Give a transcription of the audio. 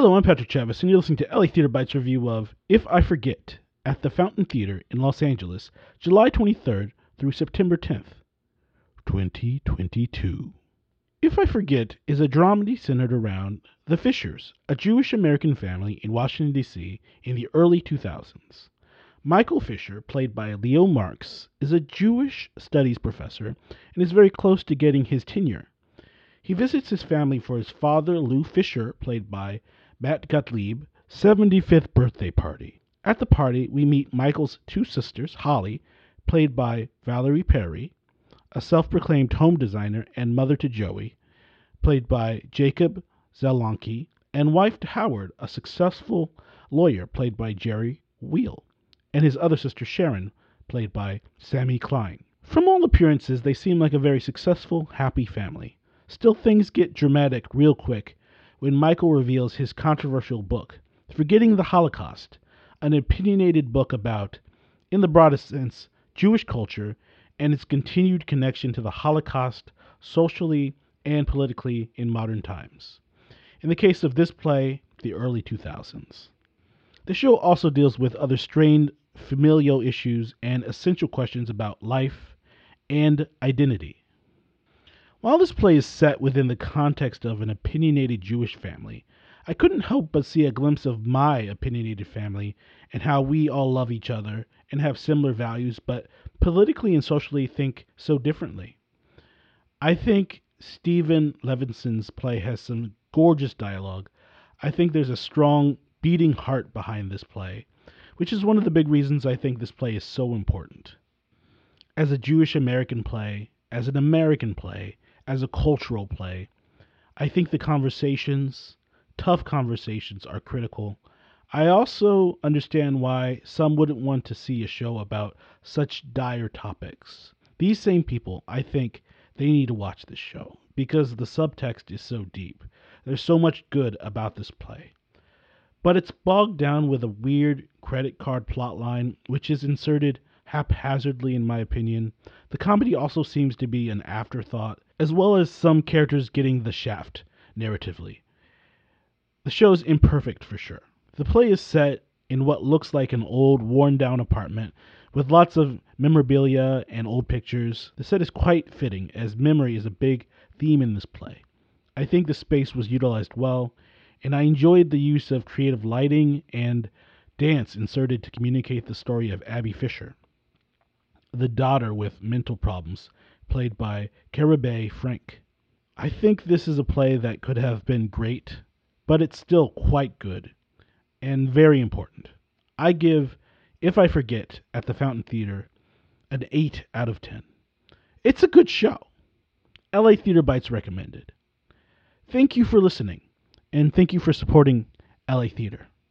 Hello, I'm Patrick Chavis, and you're listening to LA Theater Bites review of If I Forget at the Fountain Theater in Los Angeles, July 23rd through September 10th, 2022. If I Forget is a dramedy centered around the Fischers, a Jewish American family in Washington, D.C. in the early 2000s. Michael Fischer, played by Leo Marks, is a Jewish studies professor and is very close to getting his tenure. He visits his family for his father, Lou Fischer, played by Matt Gottlieb, 75th birthday party. At the party, we meet Michael's two sisters, Holly, played by Valerie Perri, a self proclaimed home designer and mother to Joey, played by Jacob Zelonke, and wife to Howard, a successful lawyer, played by Jerry Weil, and his other sister Sharon, played by Sammy Klein. From all appearances, they seem like a very successful, happy family. Still, things get dramatic real quick when Michael reveals his controversial book, Forgetting the Holocaust, an opinionated book about, in the broadest sense, Jewish culture and its continued connection to the Holocaust socially and politically in modern times. In the case of this play, the early 2000s. The show also deals with other strained familial issues and essential questions about life and identity. While this play is set within the context of an opinionated Jewish family, I couldn't help but see a glimpse of my opinionated family and how we all love each other and have similar values, but politically and socially think so differently. I think Steven Levenson's play has some gorgeous dialogue. I think there's a strong beating heart behind this play, which is one of the big reasons I think this play is so important. As a Jewish American play, as an American play, as a cultural play. I think the conversations, tough conversations, are critical. I also understand why some wouldn't want to see a show about such dire topics. These same people, I think, they need to watch this show because the subtext is so deep. There's so much good about this play. But it's bogged down with a weird credit card plotline, which is inserted haphazardly, in my opinion. The comedy also seems to be an afterthought, as well as some characters getting the shaft narratively. The show is imperfect for sure. The play is set in what looks like an old, worn down apartment with lots of memorabilia and old pictures. The set is quite fitting, as memory is a big theme in this play. I think the space was utilized well, and I enjoyed the use of creative lighting and dance inserted to communicate the story of Abby Fischer the daughter with mental problems, played by Caribe Frank. I think this is a play that could have been great, but it's still quite good and very important. I give If I Forget at the Fountain Theater an 8 out of 10. It's a good show. LA Theater Bites recommended. Thank you for listening, and thank you for supporting LA Theater.